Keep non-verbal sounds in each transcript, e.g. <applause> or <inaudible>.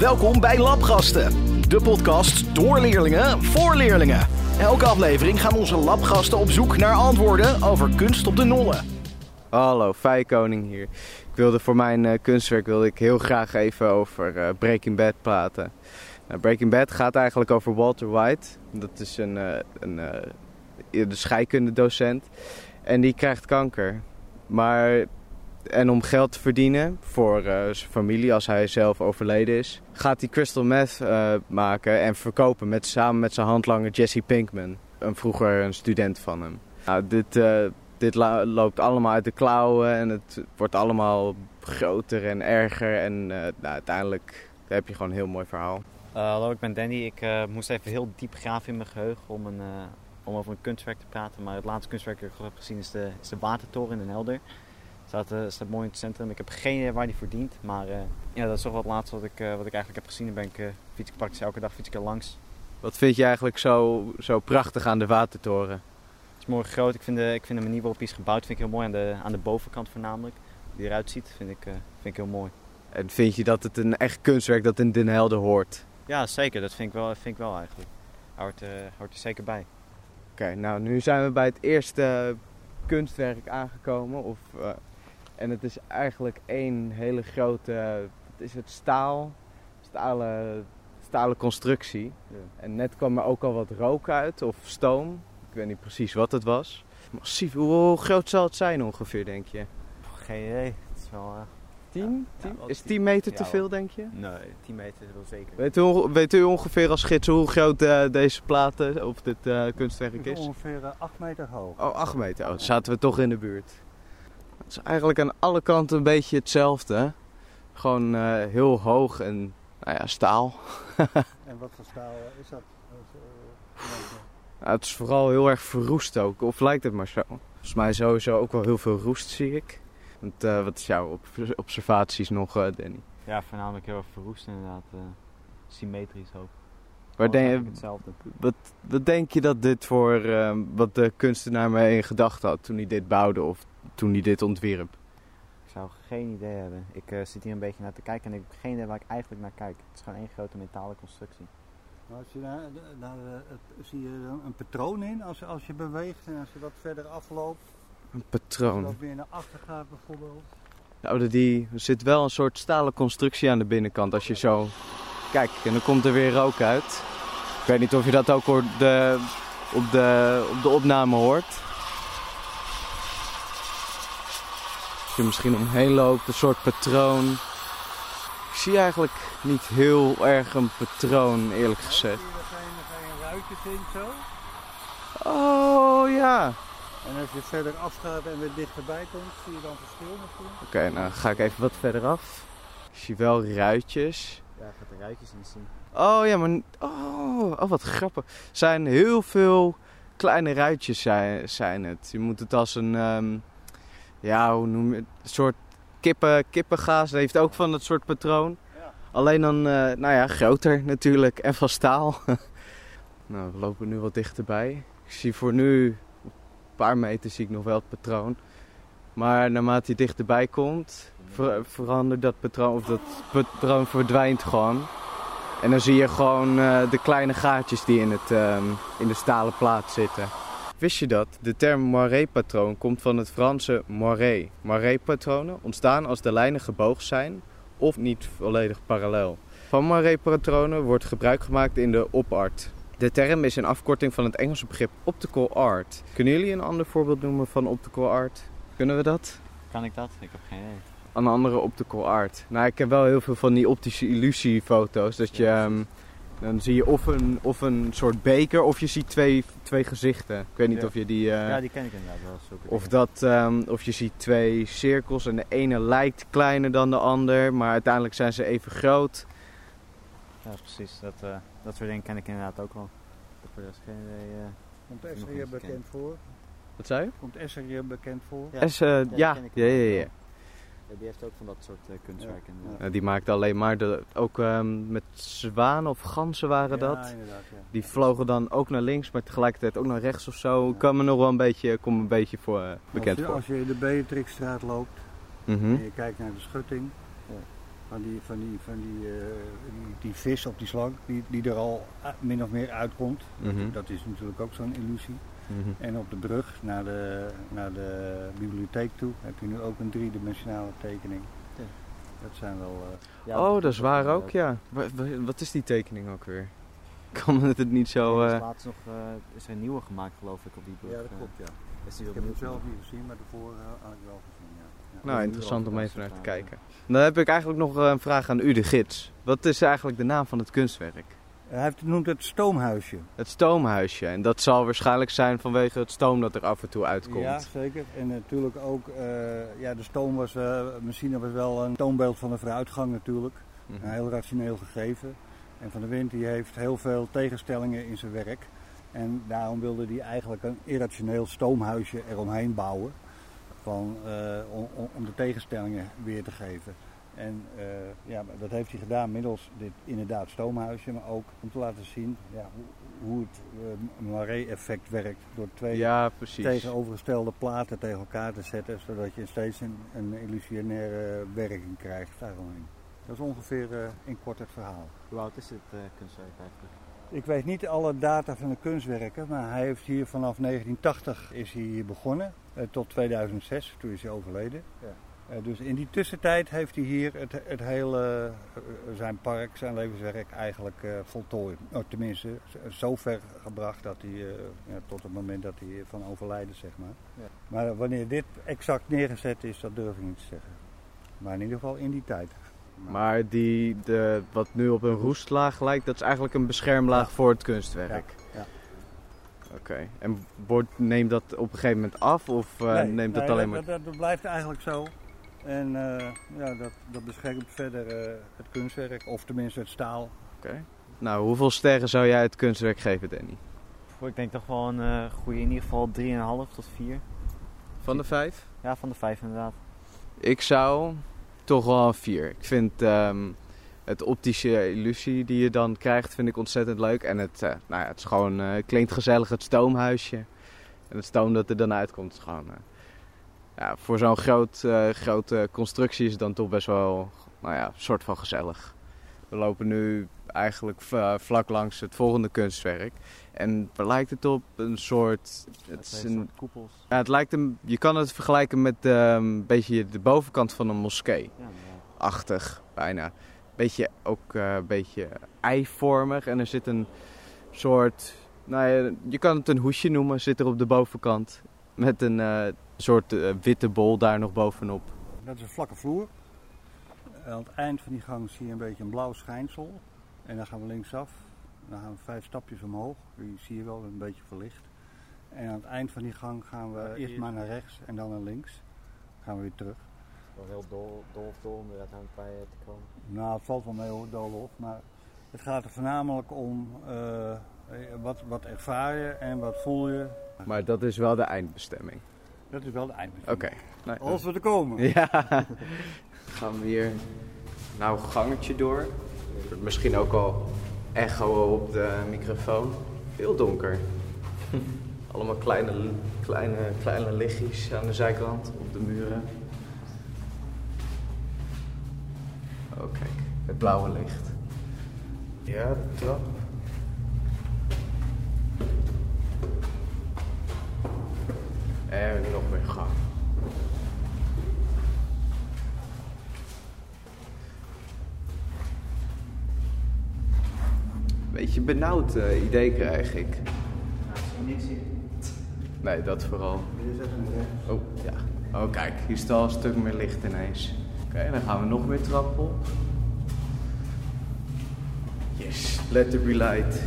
Welkom bij Labgasten, de podcast door leerlingen voor leerlingen. Elke aflevering gaan onze labgasten op zoek naar antwoorden over kunst op de nollen. Hallo, Koning hier. Ik wilde voor mijn eh, kunstwerk wilde ik heel graag even over eh, Breaking Bad praten. Nou, Breaking Bad gaat eigenlijk over Walter White. Dat is een, uh, een de scheikundedocent. En die krijgt kanker. Maar en om geld te verdienen voor uh, zijn familie als hij zelf overleden is, gaat hij crystal meth uh, maken en verkopen met, samen met zijn handlanger Jesse Pinkman. Een vroeger een student van hem. Nou, dit, uh, dit loopt allemaal uit de klauwen en het wordt allemaal groter en erger. En nou, uiteindelijk heb je gewoon een heel mooi verhaal. hallo, ik ben Danny. Ik moest even heel diep graven in mijn geheugen om, een, om over een kunstwerk te praten. Maar het laatste kunstwerk dat ik heb gezien is de, is de Watertoren in Den Helder staat, uh, staat mooi in het centrum. Ik heb geen idee waar die verdient. Maar uh, ja, dat is toch wat laatste wat ik, uh, wat ik eigenlijk heb gezien. Dan ben ik fiets ik praktisch elke dag fiets ik er langs. Wat vind je eigenlijk zo, zo prachtig aan de watertoren? Het is mooi groot. Ik vind de, ik vind de manier waarop hij is gebouwd vind ik heel mooi. Aan de, aan de bovenkant voornamelijk. Hoe die eruit ziet vind ik, vind ik heel mooi. En vind je dat het een echt kunstwerk dat in Den Helder hoort? Ja, zeker. Dat vind ik wel, vind ik wel eigenlijk. Hoort, hoort er zeker bij. Oké, nou nu zijn we bij het eerste kunstwerk aangekomen. Of en het is eigenlijk één hele grote, het is het staal, stalen, stalen constructie. Ja. En net kwam er ook al wat rook uit of stoom. Ik weet niet precies wat het was. Massief, hoe groot zal het zijn ongeveer denk je? Geen idee, het is wel... Uh... 10? Ja, is 10 meter te veel, denk je? Nee, 10 meter is wel zeker. Weet u, weet u ongeveer als gids hoe groot uh, deze platen of dit uh, kunstwerk is? Ongeveer 8 meter hoog. Oh, 8 meter. Oh, zaten we toch in de buurt. Is eigenlijk aan alle kanten een beetje hetzelfde. Gewoon uh, heel hoog en nou ja, staal. <laughs> en wat voor staal is dat? Uh, het is vooral heel erg verroest ook, of lijkt het maar zo. Volgens mij sowieso ook wel heel veel roest zie ik. Want, uh, wat is jouw observaties nog, Danny? Ja, voornamelijk heel erg verroest inderdaad. symmetrisch ook. Waar denk, hetzelfde. Wat, wat denk je dat dit voor, wat de kunstenaar mee in gedachten had toen hij dit bouwde? Of toen hij dit ontwierp? Ik zou geen idee hebben. Ik uh, zit hier een beetje naar te kijken en ik heb geen idee waar ik eigenlijk naar kijk. Het is gewoon één grote metalen constructie. Als je daar, daar het, zie je een patroon in als, als je beweegt en als je wat verder afloopt. Een patroon? Als je weer naar achter gaat bijvoorbeeld. Nou, die, er zit wel een soort stalen constructie aan de binnenkant als je zo... Kijk, en dan komt er weer rook uit. Ik weet niet of je dat ook op de, op de, op de opname hoort. Je misschien omheen loopt, een soort patroon. Ik zie eigenlijk niet heel erg een patroon, eerlijk gezegd. In zo. Oh ja. En als je verder afgaat en weer dichterbij komt, zie je dan verschil misschien? Oké, nou ga ik even wat verder af. Ik zie wel ruitjes. Ja, gaat de ruitjes niet zien. Oh ja, maar... Oh, oh wat grappig. Er zijn heel veel kleine ruitjes zijn, zijn het. Je moet het als een... Um, ja, hoe noem je het? Een soort kippen, kippengaas. Dat heeft ook van dat soort patroon. Ja. Alleen dan, uh, nou ja, groter natuurlijk en van staal. <laughs> nou, we lopen nu wat dichterbij. Ik zie voor nu, een paar meter zie ik nog wel het patroon. Maar naarmate je dichterbij komt, ver verandert dat patroon, of dat patroon verdwijnt gewoon. En dan zie je gewoon uh, de kleine gaatjes die in, het, um, in de stalen plaat zitten. Wist je dat? De term moiré-patroon komt van het Franse moiré. Moiré-patronen ontstaan als de lijnen gebogen zijn of niet volledig parallel. Van moiré-patronen wordt gebruik gemaakt in de op-art. De term is een afkorting van het Engelse begrip optical art. Kunnen jullie een ander voorbeeld noemen van optical art? Kunnen we dat? Kan ik dat? Ik heb geen idee. Een andere optical art. Nou, ik heb wel heel veel van die optische illusiefoto's. Dat je... Um, dan zie je of een, of een soort beker of je ziet twee, twee gezichten. Ik weet niet ja. of je die... Uh, ja, die ken ik inderdaad wel. Of, dat, um, of je ziet twee cirkels en de ene lijkt kleiner dan de ander, maar uiteindelijk zijn ze even groot. Ja, precies. Dat, uh, dat soort dingen ken ik inderdaad ook wel. Dat is geen idee... Uh, Komt Esser hier bekend voor? Wat zei je? Komt Esser hier bekend voor? Ja, Esser, ja, ja, ja, ja. Ja, die heeft ook van dat soort uh, kunstwerken. Ja. Ja. die maakte alleen maar de, ook um, met zwanen of ganzen waren dat. Die vlogen dan ook naar links, maar tegelijkertijd ook naar rechts of zo. Ik kan me nog wel een beetje, kom een beetje voor, uh, bekend als je, voor. Als je in de Beatrixstraat loopt mm -hmm. en je kijkt naar de schutting, van die, van die, van die, eh, die, die vis op die slang, die, die er al min of meer uitkomt. Mhm. Dat is natuurlijk ook zo'n illusie. Mhm. En op de brug naar de, naar de bibliotheek toe heb je nu ook een driedimensionale tekening. Ja. Dat zijn wel... eh, Ja, oh, dat is waar ook, ja. Wa- wa- Wat is die tekening ook weer? Ik <laughs> kan het niet zo... Er is eh, laatst nog eh, is er een nieuwe gemaakt, geloof ik, op die brug. ja, dat klopt, ja. Is die Ik heb hem zelf niet gezien, maar de vorige had ik wel gezien, ja. ja. Nou, interessant om even naar te kijken. Dan heb ik eigenlijk nog een vraag aan u, de gids. Wat is eigenlijk de naam van het kunstwerk? Hij noemt het stoomhuisje. Het stoomhuisje. En dat zal waarschijnlijk zijn vanwege het stoom dat er af en toe uitkomt. Ja, zeker. En natuurlijk ook, eh, ja, de stoom was, eh machine was wel een toonbeeld van de vooruitgang natuurlijk. Mhm. Een heel rationeel gegeven. En Van der Wind die heeft heel veel tegenstellingen in zijn werk. En daarom wilde hij eigenlijk een irrationeel stoomhuisje eromheen bouwen. Van, eh, om de tegenstellingen weer te geven. En eh, ja, dat heeft hij gedaan middels dit inderdaad stoomhuisje. Maar ook om te laten zien ja, hoe, hoe het uh, Maré-effect werkt. Door twee Ja, precies. tegenovergestelde platen tegen elkaar te zetten, zodat je steeds een, een illusionaire werking krijgt daaromheen. Dat is ongeveer eh, in kort het verhaal. Hoe oud is dit eh, kunstwerk eigenlijk? Ik weet niet alle data van de kunstwerken, maar hij heeft hier vanaf 1980 is hij hier begonnen eh, tot 2006, toen is hij overleden. Ja. Eh, dus in die tussentijd heeft hij hier het, het hele, eh, zijn park, zijn levenswerk eigenlijk eh, voltooid. Oh, tenminste, zo ver gebracht dat hij, eh, ja, tot het moment dat hij van overlijden, zeg maar. Ja. Maar wanneer dit exact neergezet is, dat durf ik niet te zeggen. Maar in ieder geval in die tijd. Maar die, de, wat nu op een roestlaag lijkt, dat is eigenlijk een beschermlaag voor het kunstwerk. Ja, ja. Oké. En wordt, neemt dat op een gegeven moment af of eh, Nee, neemt dat nee, alleen maar... dat, dat, dat blijft eigenlijk zo. En eh, ja, dat, dat beschermt verder eh, het kunstwerk, of tenminste het staal. Oké. Nou, hoeveel sterren zou jij het kunstwerk geven, Danny? Ik denk toch wel een eh goede, in ieder geval 3,5 tot 4. Van de vijf? Ja, van de 5 inderdaad. Ik zou toch wel een 4. Ik vind ehm, het optische illusie die je dan krijgt, vind ik ontzettend leuk. En het, eh, nou ja, het is gewoon, eh, klinkt gezellig, het stoomhuisje. En het stoom dat er dan uitkomt is gewoon... ja, voor zo'n groot, eh, grote constructie is het dan toch best wel, nou ja, een soort van gezellig. We lopen nu eigenlijk vlak langs het volgende kunstwerk. En waar lijkt het op? Een soort... Het is een, soort koepels. ja, het lijkt een, je kan het vergelijken met ehm, een beetje de bovenkant van een moskee. Ja. Achtig, bijna. Beetje, ook eh, een beetje eivormig. En er zit een soort, nou ja, je kan het een hoesje noemen, zit er op de bovenkant. Met een eh, soort eh, witte bol daar nog bovenop. Dat is een vlakke vloer. Aan het eind van die gang zie je een beetje een blauw schijnsel. En dan gaan we linksaf. Dan gaan we vijf stapjes omhoog. Die zie je wel een beetje verlicht. En aan het eind van die gang gaan we Ja, eerst maar naar rechts en dan naar links. Dan gaan we weer terug. Wel heel dol, dol of dol om er uiteindelijk bij eh, te komen. Nou, het valt wel mee hoor, Doolhof. Maar het gaat er voornamelijk om eh, wat, wat ervaar je en wat voel je. Maar dat is wel de eindbestemming. Dat is wel de eindbestemming. Oké. Nou, Als we er komen. <laughs> Ja. Gaan we hier nou een gangetje door. Misschien ook al echo op de microfoon. Veel donker. <laughs> Allemaal kleine, kleine, kleine lichtjes aan de zijkant op de muren. Oh kijk, het blauwe licht. Ja, de trap. En nog meer gang. Beetje benauwd eh, idee krijg ik. Nee, dat vooral. Oh, ja. Oh, kijk, hier is al een stuk meer licht ineens. Oké, dan gaan we nog meer trap op. Yes, let there be light.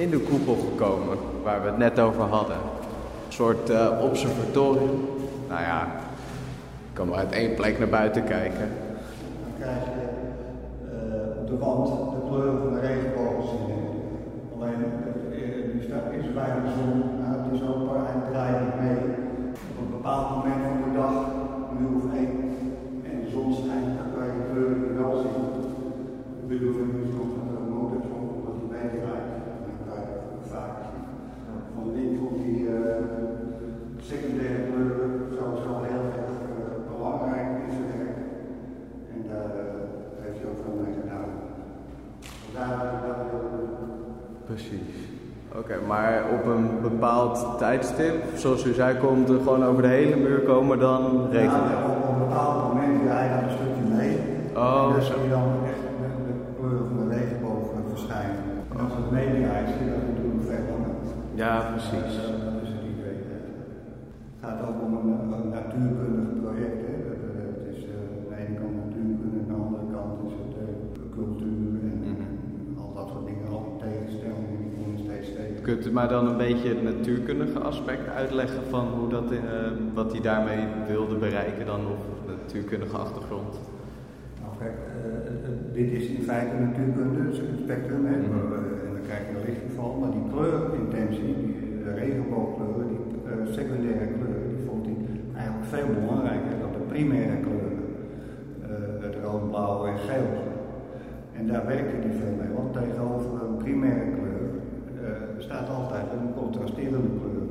In de koepel gekomen, waar we het net over hadden. Een soort eh, observatorium. Nou ja, ik kan maar uit één plek naar buiten kijken. Dan krijg je eh, op de wand maar op een bepaald tijdstip, zoals u zei, komt er gewoon over de hele muur komen, dan regent het. Ja, op een bepaald moment draai je dan een stukje mee. Oh, en dan je dan echt de, de kleuren van de regenboog verschijnen. En als het meedraait, zie je dat natuurlijk veel langer. Ja, precies. Dat, dat is het idee. Het gaat ook om een, een natuurkundig project. Hè. Dat, eh, Het is eh, aan de ene kant natuurkunde, aan de andere kant is het eh, cultuur en, Mhm. en al dat soort dingen, al die tegenstellingen die komen steeds mij dan een beetje het natuurkundige aspect uitleggen van hoe dat, eh, wat hij daarmee wilde bereiken dan op natuurkundige achtergrond? Nou, kijk, eh, eh, dit is in feite natuurkunde, dus het spectrum. Mhm. Eh, en dan krijg je een lichtgeval, maar die kleurintentie, die de regenboogkleuren, die eh, secundaire kleuren, die vond hij eigenlijk veel belangrijker dan de primaire kleuren. Eh, het rood, blauw en geel. En daar werkte hij veel mee, want tegenover een primaire staat altijd een contrasterende kleur.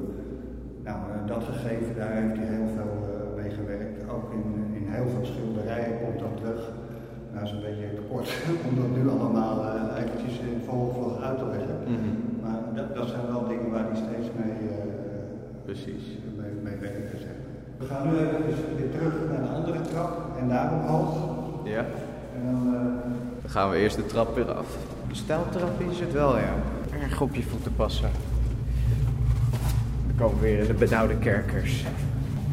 Nou, eh, dat gegeven, daar heeft hij heel veel eh, mee gewerkt. Ook in, in heel veel schilderijen komt dat terug. Nou, is een beetje te kort <laughs> om dat nu allemaal eh, eventjes in volle vlog uit te leggen. Maar dat, dat zijn wel dingen waar hij steeds mee, eh, Precies. mee, mee. Zeg. maar. We gaan nu even weer terug naar de andere trap en daar omhoog. Ja. En dan, eh, Dan gaan we eerst de trap weer af. De stijltrap is het wel, ja. Erg op je voeten passen. Dan komen we weer in de benauwde kerkers.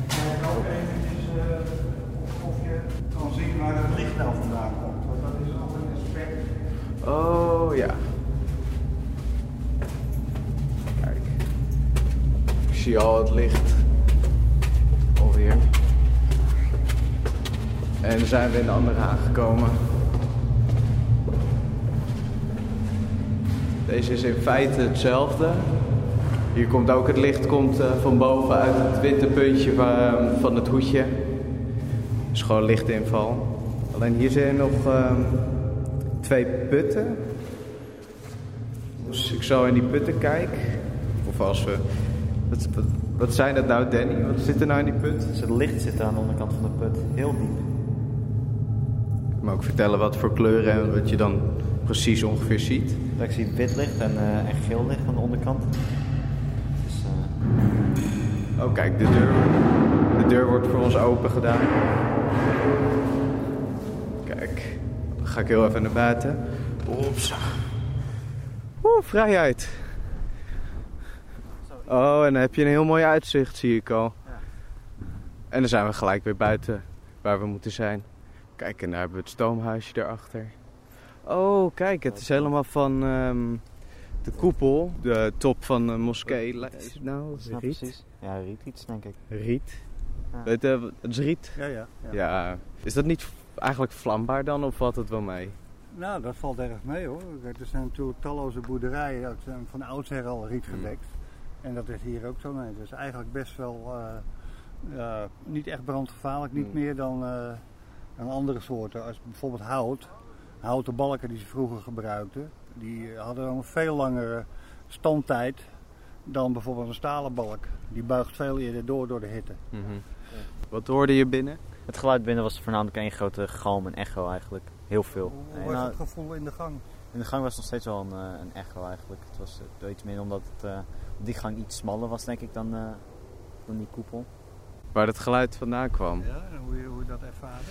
Kijk ook eventjes of je kan zien waar het licht nou vandaan komt. Want dat is ook een aspect. Oh ja. Kijk. Ik zie al het licht. Alweer. En dan zijn we in de andere aangekomen. Deze is in feite hetzelfde. Hier komt ook het licht komt, eh, van boven uit het witte puntje van, van het hoedje. is gewoon lichtinval. Alleen hier zijn nog ehm, twee putten. Dus ik zal in die putten kijken. Of als we. Wat, wat, wat zijn dat nou, Danny? Wat zit er nou in die put? Dus het licht zit aan de onderkant van de put, heel diep. Ik mag ook vertellen wat voor kleuren en wat je dan precies ongeveer ziet. Ik zie wit licht en, eh, en geel licht aan de onderkant. Dus, eh, Oh, kijk, de deur, de deur wordt voor ons open gedaan. Kijk, dan ga ik heel even naar buiten. Oeps. Oeh, vrijheid. Oh, en dan heb je een heel mooi uitzicht, zie ik al. Ja. En dan zijn we gelijk weer buiten waar we moeten zijn. Kijk, en daar hebben we het stoomhuisje daarachter. Oh, kijk, het is helemaal van ehm, de koepel, de top van de moskee. Is het nou ja, riet? precies. Ja, riet iets denk ik. Riet? Ja. Weet je, het is riet. Ja, ja. ja. Ja. Is dat niet eigenlijk vlambaar dan of valt het wel mee? Nou, dat valt erg mee hoor. Kijk, Er zijn natuurlijk talloze boerderijen, dat zijn van oudsher al riet gedekt. En dat is hier ook zo. Nee, het is eigenlijk best wel eh, ja, niet echt brandgevaarlijk, niet Hmm. meer dan, eh, dan andere soorten. Als bijvoorbeeld hout, houten balken die ze vroeger gebruikten, die hadden dan een veel langere standtijd dan bijvoorbeeld een stalen balk. Die buigt veel eerder door door de hitte. Wat hoorde je binnen? Het geluid binnen was voornamelijk één grote galm en echo eigenlijk. Heel veel. Hoe En, was nou, het gevoel in de gang? in de gang was het nog steeds wel een, eh, een echo eigenlijk. Het was iets meer omdat het eh, die gang iets smaller was denk ik dan, eh, dan die koepel. Waar het geluid vandaan kwam? Ja, en hoe je, hoe je dat ervaarde?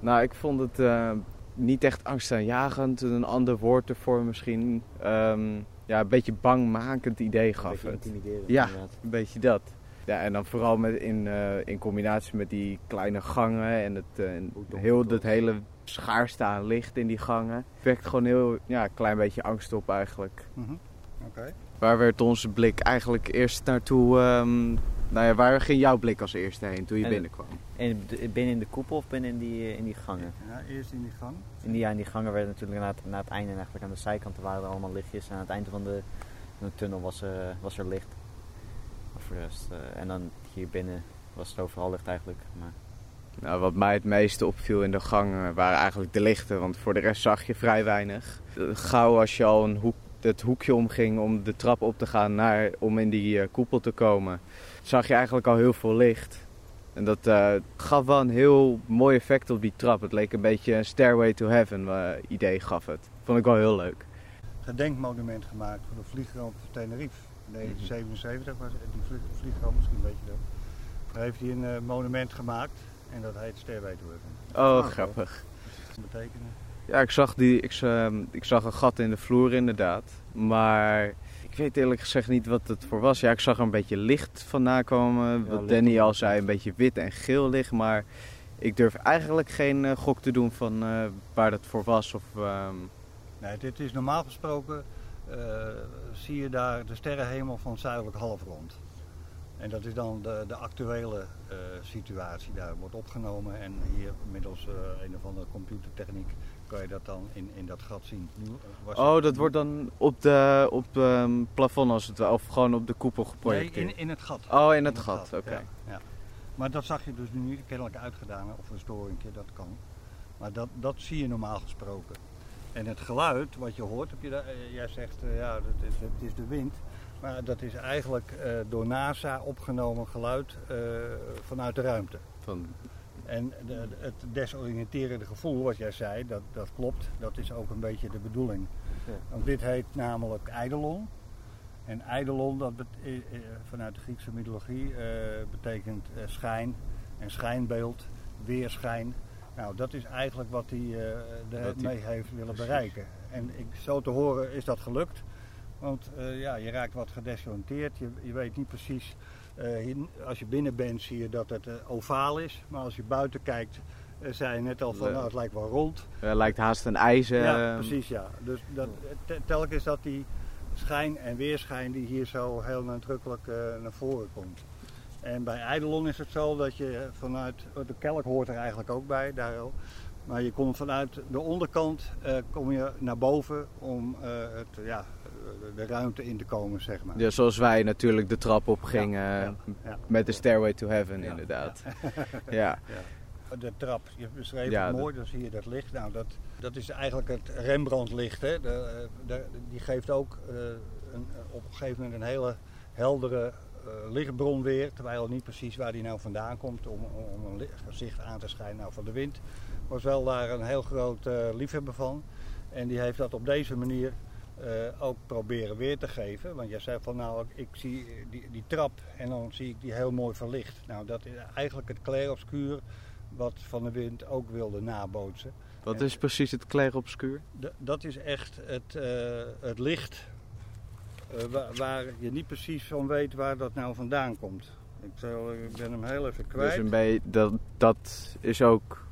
Nou, ik vond het eh, niet echt angstaanjagend. Een ander woord ervoor misschien. Ehm, ja, een beetje bangmakend idee Een gaf het. intimiderend Ja. inderdaad. Een beetje dat. Ja, en dan vooral met in, eh, in combinatie met die kleine gangen en het, eh, en heel, het dat hele schaarstaan licht in die gangen. Wekt gewoon heel, ja, een klein beetje angst op eigenlijk. Oké. Waar werd onze blik eigenlijk eerst naartoe? ehm, nou ja, waar ging jouw blik als eerste heen toen je En- binnenkwam? En binnen in de koepel of binnen in die, eh, in die gangen? Ja, eerst in die gang. In die, ja, in die gangen werden natuurlijk na het, na het einde en eigenlijk aan de zijkanten waren er allemaal lichtjes. En aan het einde van de, van de tunnel was, eh, was er licht. Maar voor de rest, eh, en dan hier binnen was het overal licht eigenlijk. Maar Nou, wat mij het meeste opviel in de gangen waren eigenlijk de lichten, want voor de rest zag je vrij weinig. Gauw als je al een hoek, het hoekje omging om de trap op te gaan naar, om in die eh, koepel te komen, zag je eigenlijk al heel veel licht. En dat eh, gaf wel een heel mooi effect op die trap. Het leek een beetje een Stairway to Heaven eh, idee gaf het. Vond ik wel heel leuk. gedenkmonument gemaakt voor de vliegramp van Tenerife. In 1977 was die vlieg, vliegramp, misschien weet je dat. Daar heeft hij een eh, monument gemaakt en dat heet Stairway to Heaven. Oh, oké. grappig. Dat betekent Ja, ik zag, die, ik, ehm, ik zag een gat in de vloer inderdaad. Maar ik weet eerlijk gezegd niet wat het voor was. Ja, ik zag er een beetje licht vandaan komen. wat Danny al zei, een beetje wit en geel licht. Maar ik durf eigenlijk geen eh, gok te doen van eh, waar dat voor was. Of, ehm, Nee, dit is normaal gesproken, eh, zie je daar de sterrenhemel van zuidelijk halfrond. En dat is dan de, de actuele eh, situatie. Daar wordt opgenomen en hier middels eh, een of andere computertechniek kan je dat dan in, in dat gat zien. Nu, eh, was Oh, het- dat wordt dan op de op, ehm, plafond als het of gewoon op de koepel Nee, geprojecteerd? in, in het gat. Oh, in het gat, oké. Ja, ja. Maar dat zag je dus nu niet kennelijk uitgedaan, of een storingje, dat kan. Maar dat, dat zie je normaal gesproken. En het geluid wat je hoort, heb je daar, jij zegt eh, ja, dat is, het is de wind. Maar dat is eigenlijk eh, door NASA opgenomen geluid eh, vanuit de ruimte. Van, En de, het desoriënterende gevoel, wat jij zei, dat, dat klopt. Dat is ook een beetje de bedoeling. Want dit heet namelijk Eidolon. En Eidolon, dat eh, vanuit de Griekse mythologie, betekent schijn en schijnbeeld, weerschijn. Nou, dat is eigenlijk wat hij hij- ermee heeft willen bereiken. En ik, zo te horen is dat gelukt. Want eh, ja, je raakt wat gedesoriënteerd. Je, je weet niet precies. eh, als je binnen bent zie je dat het eh, ovaal is. Maar als je buiten kijkt, zei je net al van nou, het lijkt wel rond. eh, lijkt haast een ijzer. Ja, precies ja. Dus dat, te- telkens dat die schijn en weerschijn die hier zo heel nadrukkelijk naar voren komt. En bij Eidolon is het zo dat je vanuit, de kelk hoort er eigenlijk ook bij, daar. Maar je komt vanuit de onderkant kom je naar boven om het, ja, de ruimte in te komen, zeg maar. Ja, zoals wij natuurlijk de trap op gingen ja, ja. met de Stairway to Heaven inderdaad. <laughs> Ja. De trap, je beschreef het mooi, dan zie je dat licht. Nou, dat, dat is eigenlijk het Rembrandt-licht. Hè. De, eh, de- die geeft ook eh, een, op een gegeven moment een hele heldere eh, lichtbron weer. Terwijl niet precies waar die nou vandaan komt om, om een gezicht aan te schijnen. Nou, van de wind was wel daar een heel groot eh, liefhebber van. En die heeft dat op deze manier eh, ook proberen weer te geven. Want jij zei van nou, ik zie die, die trap en dan zie ik die heel mooi verlicht. Nou, dat is eigenlijk het clair-obscuur wat Van de Wind ook wilde nabootsen. Wat is precies het clair obscuur? D- dat is echt het, eh, het licht eh, wa- waar je niet precies van weet waar dat nou vandaan komt. Ik, zal, ik ben hem heel even kwijt. Dus beetje, dat, dat is ook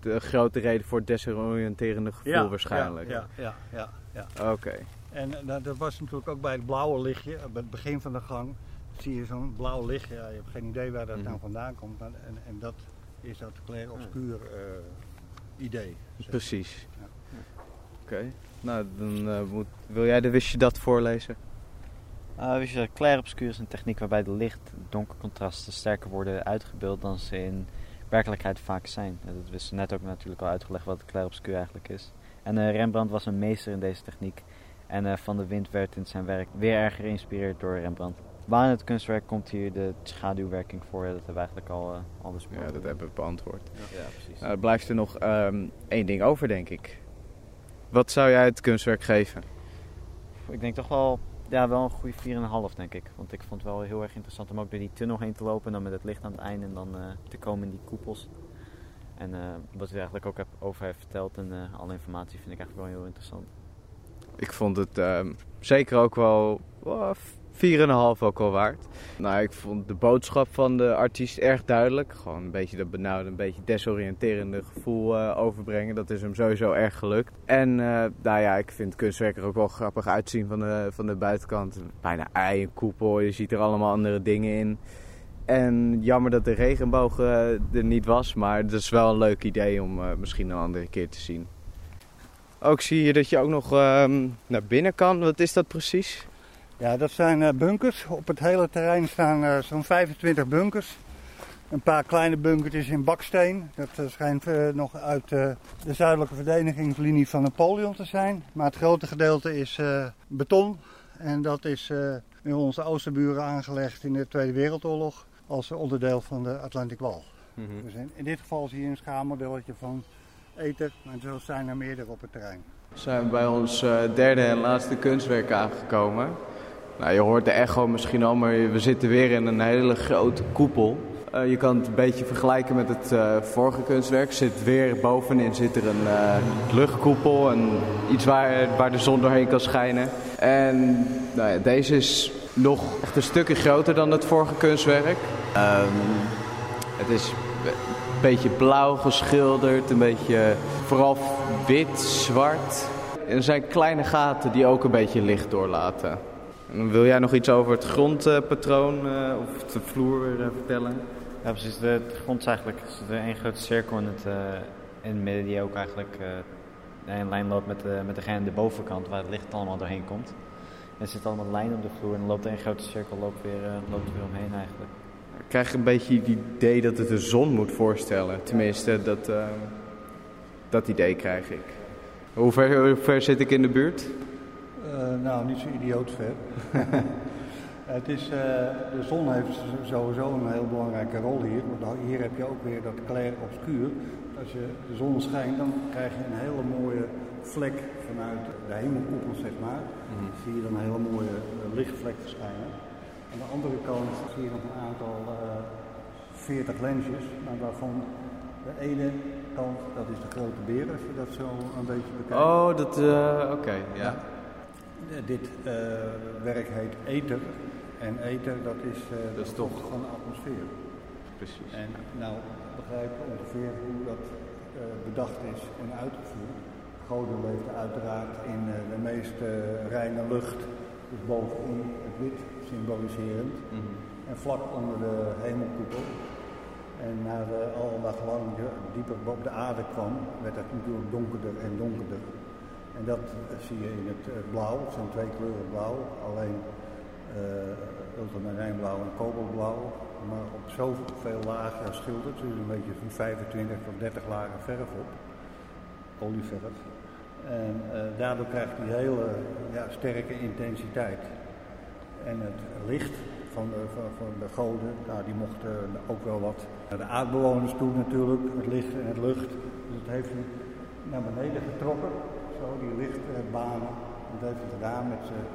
de grote reden voor het desoriënterende gevoel waarschijnlijk. Ja, ja, ja, ja. Oké. En eh, nou, dat was natuurlijk ook bij het blauwe lichtje. Bij het begin van de gang zie je zo'n blauw lichtje. Ja, je hebt geen idee waar dat Mhm. nou vandaan komt. Maar, en, en dat is dat clair obscuur eh, idee. zeg. Precies. Ja. Oké. Nou, dan eh, moet, wil jij de wist je dat voorlezen? Uh, wist je dat clair obscuur is een techniek waarbij de licht-donker contrasten sterker worden uitgebeeld dan ze in werkelijkheid vaak zijn. Dat wist net ook natuurlijk al uitgelegd wat clair obscuur eigenlijk is. En eh, Rembrandt was een meester in deze techniek. En eh, Van de Wind werd in zijn werk weer erg geïnspireerd door Rembrandt. Waar in het kunstwerk komt hier de schaduwwerking voor? Dat hebben we eigenlijk al, uh, al besproken. Ja, dat hebben we beantwoord. Ja, precies. Nou, er blijft er nog ehm, één ding over, denk ik. Wat zou jij het kunstwerk geven? Ik denk toch wel, ja, wel een goede 4,5 denk ik. Want ik vond het wel heel erg interessant om ook door die tunnel heen te lopen. En dan met het licht aan het einde en dan eh, te komen in die koepels. En eh, wat u eigenlijk ook heb, over heeft verteld en eh, alle informatie vind ik eigenlijk wel heel interessant. Ik vond het ehm, zeker ook wel oh, 4,5 ook wel waard. Nou, ik vond de boodschap van de artiest erg duidelijk. Gewoon een beetje dat benauwde, een beetje desoriënterende gevoel eh, overbrengen. Dat is hem sowieso erg gelukt. En eh, nou ja, ik vind het kunstwerk er ook wel grappig uitzien van de, van de buitenkant. Bijna ei, een koepel, je ziet er allemaal andere dingen in. En jammer dat de regenboog eh, er niet was, maar het is wel een leuk idee om misschien een andere keer te zien. Ook zie je dat je ook nog ehm, naar binnen kan. Wat is dat precies? Ja, dat zijn eh, bunkers. Op het hele terrein staan eh, zo'n 25 bunkers. Een paar kleine bunkertjes in baksteen. Dat eh, schijnt nog uit eh, de zuidelijke verdedigingslinie van Napoleon te zijn. Maar het grote gedeelte is eh, beton. En dat is eh in onze oosterburen aangelegd in de Tweede Wereldoorlog als onderdeel van de Atlantic Wall. Dus in, in dit geval zie je een schaalmodelletje van Eter, en zo zijn er meerdere op het terrein. We zijn bij ons derde en laatste kunstwerk aangekomen. Nou, je hoort de echo misschien al, maar we zitten weer in een hele grote koepel. Uh, je kan het een beetje vergelijken met het uh, vorige kunstwerk. Zit weer bovenin zit er een luchtkoepel, en iets waar, waar de zon doorheen kan schijnen. En nou ja, deze is nog echt een stukje groter dan het vorige kunstwerk. Um, het is een beetje blauw geschilderd, een beetje vooral wit, zwart. Er zijn kleine gaten die ook een beetje licht doorlaten. En wil jij nog iets over het grondpatroon uh, of de vloer uh, vertellen? Ja, precies. De, de grond is eigenlijk er één grote cirkel in het, uh, in het midden die ook eigenlijk in lijn loopt met, de, met degene aan de bovenkant waar het licht allemaal doorheen komt. Er zit allemaal lijnen op de vloer en dan loopt één grote cirkel loopt weer, loopt weer omheen eigenlijk. Ik krijg een beetje het idee dat het de zon moet voorstellen. Tenminste, dat, uh, dat idee krijg ik. Hoe ver, hoe ver zit ik in de buurt? Uh, nou, niet zo idioot ver. <laughs> het is, uh, de zon heeft sowieso een heel belangrijke rol hier. Want hier heb je ook weer dat clair obscuur. Als je de zon schijnt, dan krijg je een hele mooie vlek vanuit de hemelkoepel, zeg maar. Mm -hmm. zie je dan een hele mooie lichtvlek verschijnen. Aan de andere kant zie je nog een aantal uh, 40 lensjes, maar waarvan de ene kant, dat is de grote beer, als je dat zo een beetje bekijkt. Oh, dat, uh, oké, okay, ja. ja. Dit uh, werk heet ether. En ether, dat is, dat is toch van de atmosfeer. Precies. En nou begrijp je ongeveer hoe dat bedacht is en uitgevoerd. Goden leefde uiteraard in de meest reine lucht, dus bovenin het wit symboliserend. Mm -hmm. En vlak onder de hemelkoepel. En naar de, al dag lang dieper op de aarde kwam, werd het natuurlijk donkerder en donkerder. En dat zie je in het blauw, het zijn twee kleuren blauw, alleen uh, ultramarijnblauw en kobaltblauw. Maar op zoveel lagen schilderd, dus een beetje van 25 tot 30 lagen verf op, olieverf. En daardoor krijgt die hele ja, sterke intensiteit. En het licht van de, van, van de goden, nou, die mochten ook wel wat de aardbewoners toe natuurlijk, het licht en het lucht. Dus het heeft hem naar beneden getrokken, zo die lichtbanen. Dat heeft hij gedaan met zijn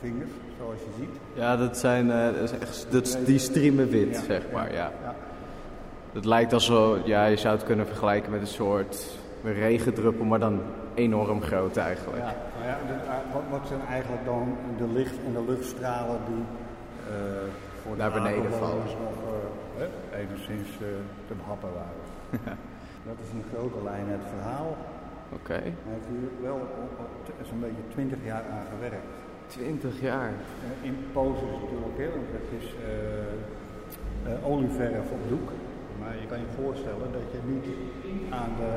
vingers, zoals je ziet. Ja, dat zijn uh, dat is echt, dat, die streamen wit, ja, zeg maar, ja. ja. Het lijkt alsof, ja, je zou het kunnen vergelijken met een soort regendruppel, maar dan enorm groot eigenlijk. Ja, nou ja, de, wat, wat, zijn eigenlijk dan de licht- en de luchtstralen die uh, voor naar beneden vallen? nog uh, enigszins uh, te behappen waren. <laughs> dat is in grote lijnen het verhaal. Oké. Okay. Hij heeft hier wel zo'n beetje 20 jaar aan gewerkt. 20 jaar? in poses natuurlijk, hè, want het is olieverf op doek. Maar je kan je voorstellen dat je niet aan de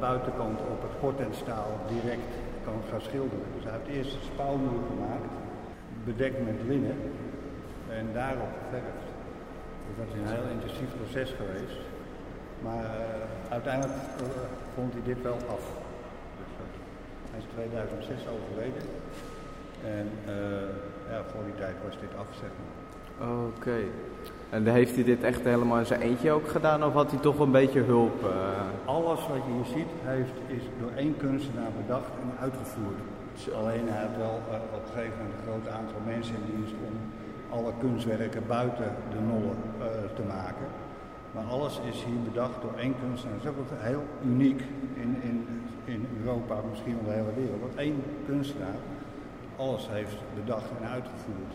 buitenkant op het kortendstaal direct kan gaan schilderen. Dus hij heeft eerst een spouwmuur gemaakt, bedekt met linnen en daarop geverfd. Dus dat is een heel intensief proces geweest. Maar uh, uiteindelijk uh, vond hij dit wel af. Hij is 2006 overleden. En ja, voor die tijd was dit af, zeg maar. Oké. Okay. En heeft hij dit echt helemaal in zijn eentje ook gedaan of had hij toch een beetje hulp? Uh... Alles wat je hier ziet heeft, is door één kunstenaar bedacht en uitgevoerd. Alleen hij had wel uh, op een gegeven moment een groot aantal mensen in dienst om alle kunstwerken buiten de nollen uh, te maken. Maar alles is hier bedacht door één kunstenaar. Dat is ook heel uniek in, in, in Europa, misschien wel de hele wereld. Dat één kunstenaar alles heeft bedacht en uitgevoerd.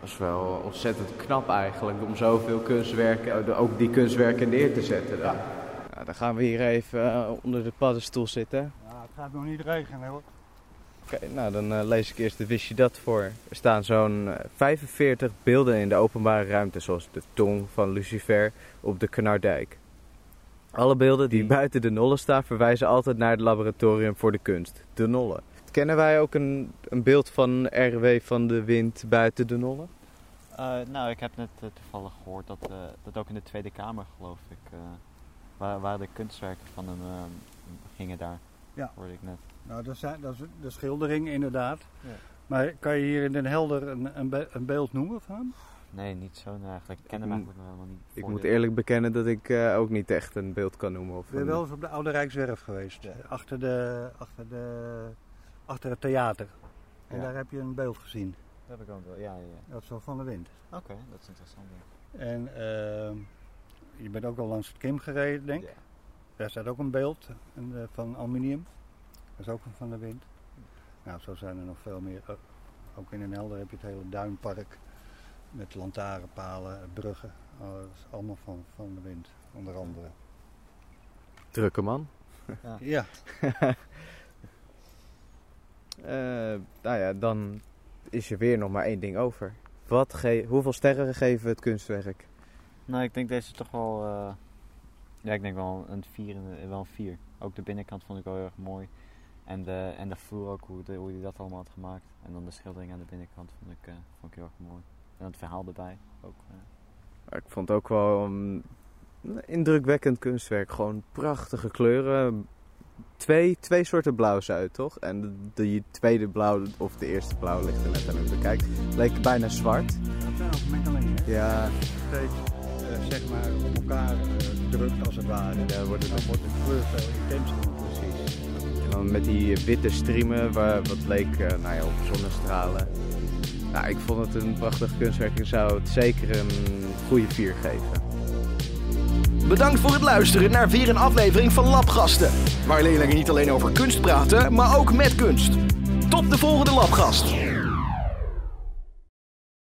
Dat is wel ontzettend knap eigenlijk om zoveel kunstwerken, ook die kunstwerken neer te zetten. Dan. Ja. Dan gaan we hier even uh, onder de paddenstoel zitten. Ja, het gaat nog niet regenen hoor. Oké, okay, nou dan uh, lees ik eerst de wist je dat voor. Er staan zo'n uh, 45 beelden in de openbare ruimte, zoals de tong van Lucifer op de Kanardijk. Alle beelden die buiten de Nolle staan verwijzen altijd naar het laboratorium voor de kunst, de Nolle. Kennen wij ook een, een beeld van RW van de wind buiten de Nolle? Uh, nou, ik heb net uh, toevallig gehoord dat, uh, dat ook in de Tweede Kamer, geloof ik, waar, waar de kunstwerken van hem gingen daar. Ja. Hoorde ik net. Nou, dat, zijn, dat is de schildering inderdaad. Ja. Maar kan je hier in Den Helder een, een, be een beeld noemen van hem? Nee, niet zo nou, eigenlijk. Ik ken hem Ik eigenlijk nog helemaal niet. Ik moet ben bekennen dat ik eh, ook niet echt een beeld kan noemen. Of Ben je een- wel eens op de Oude Rijkswerf geweest? Ja. Achter, de, achter, de, achter het theater. En Ja. daar heb je een beeld gezien. Dat heb ik ook wel. Ja, ja, ja. Dat is wel van de wind. Oké, dat is interessant. Ja. En ehm, je bent ook al langs het Kim gereden, denk ik. Ja. Daar staat ook een beeld een, eh, van aluminium. Dat is ook van de wind. Nou, zo zijn er nog veel meer. Ook in Den Helder heb je het hele duinpark. Met lantaarnpalen, bruggen. Is allemaal van, van de wind, onder andere. Drukke man. <laughs> Ja, Eh, nou ja, dan is er weer nog maar één ding over. Wat ge hoeveel sterren geven we het kunstwerk? Nou, ik denk deze toch wel. eh, ja, ik denk wel een 4. Wel een 4. Ook de binnenkant vond ik wel heel erg mooi. En de, en de vloer ook, hoe hij dat allemaal had gemaakt. En dan de schildering aan de binnenkant vond ik, eh, vond ik heel erg mooi. En het verhaal erbij ook. eh. Maar Ik vond het ook wel een indrukwekkend kunstwerk. Gewoon prachtige kleuren. Twee, twee soorten blauws uit, toch? En de, die tweede blauw, of de eerste blauw ligt er net aan hoe je bekijkt, leek bijna zwart. dat zijn ook mengelingen. hè. Ja, Steeds eh, zeg maar op elkaar eh, drukt als het ware. Ja, dan wordt het- dan wordt de kleur veel intenser. precies. En dan met die witte striemen, waar, wat leek eh, nou ja, op zonnestralen. Nou, ik vond het een prachtig kunstwerk en zou het zeker een goede 4 geven. Bedankt voor het luisteren naar weer een aflevering van Labgasten. Waar leerlingen niet alleen over kunst praten, maar ook met kunst. Tot de volgende Labgast.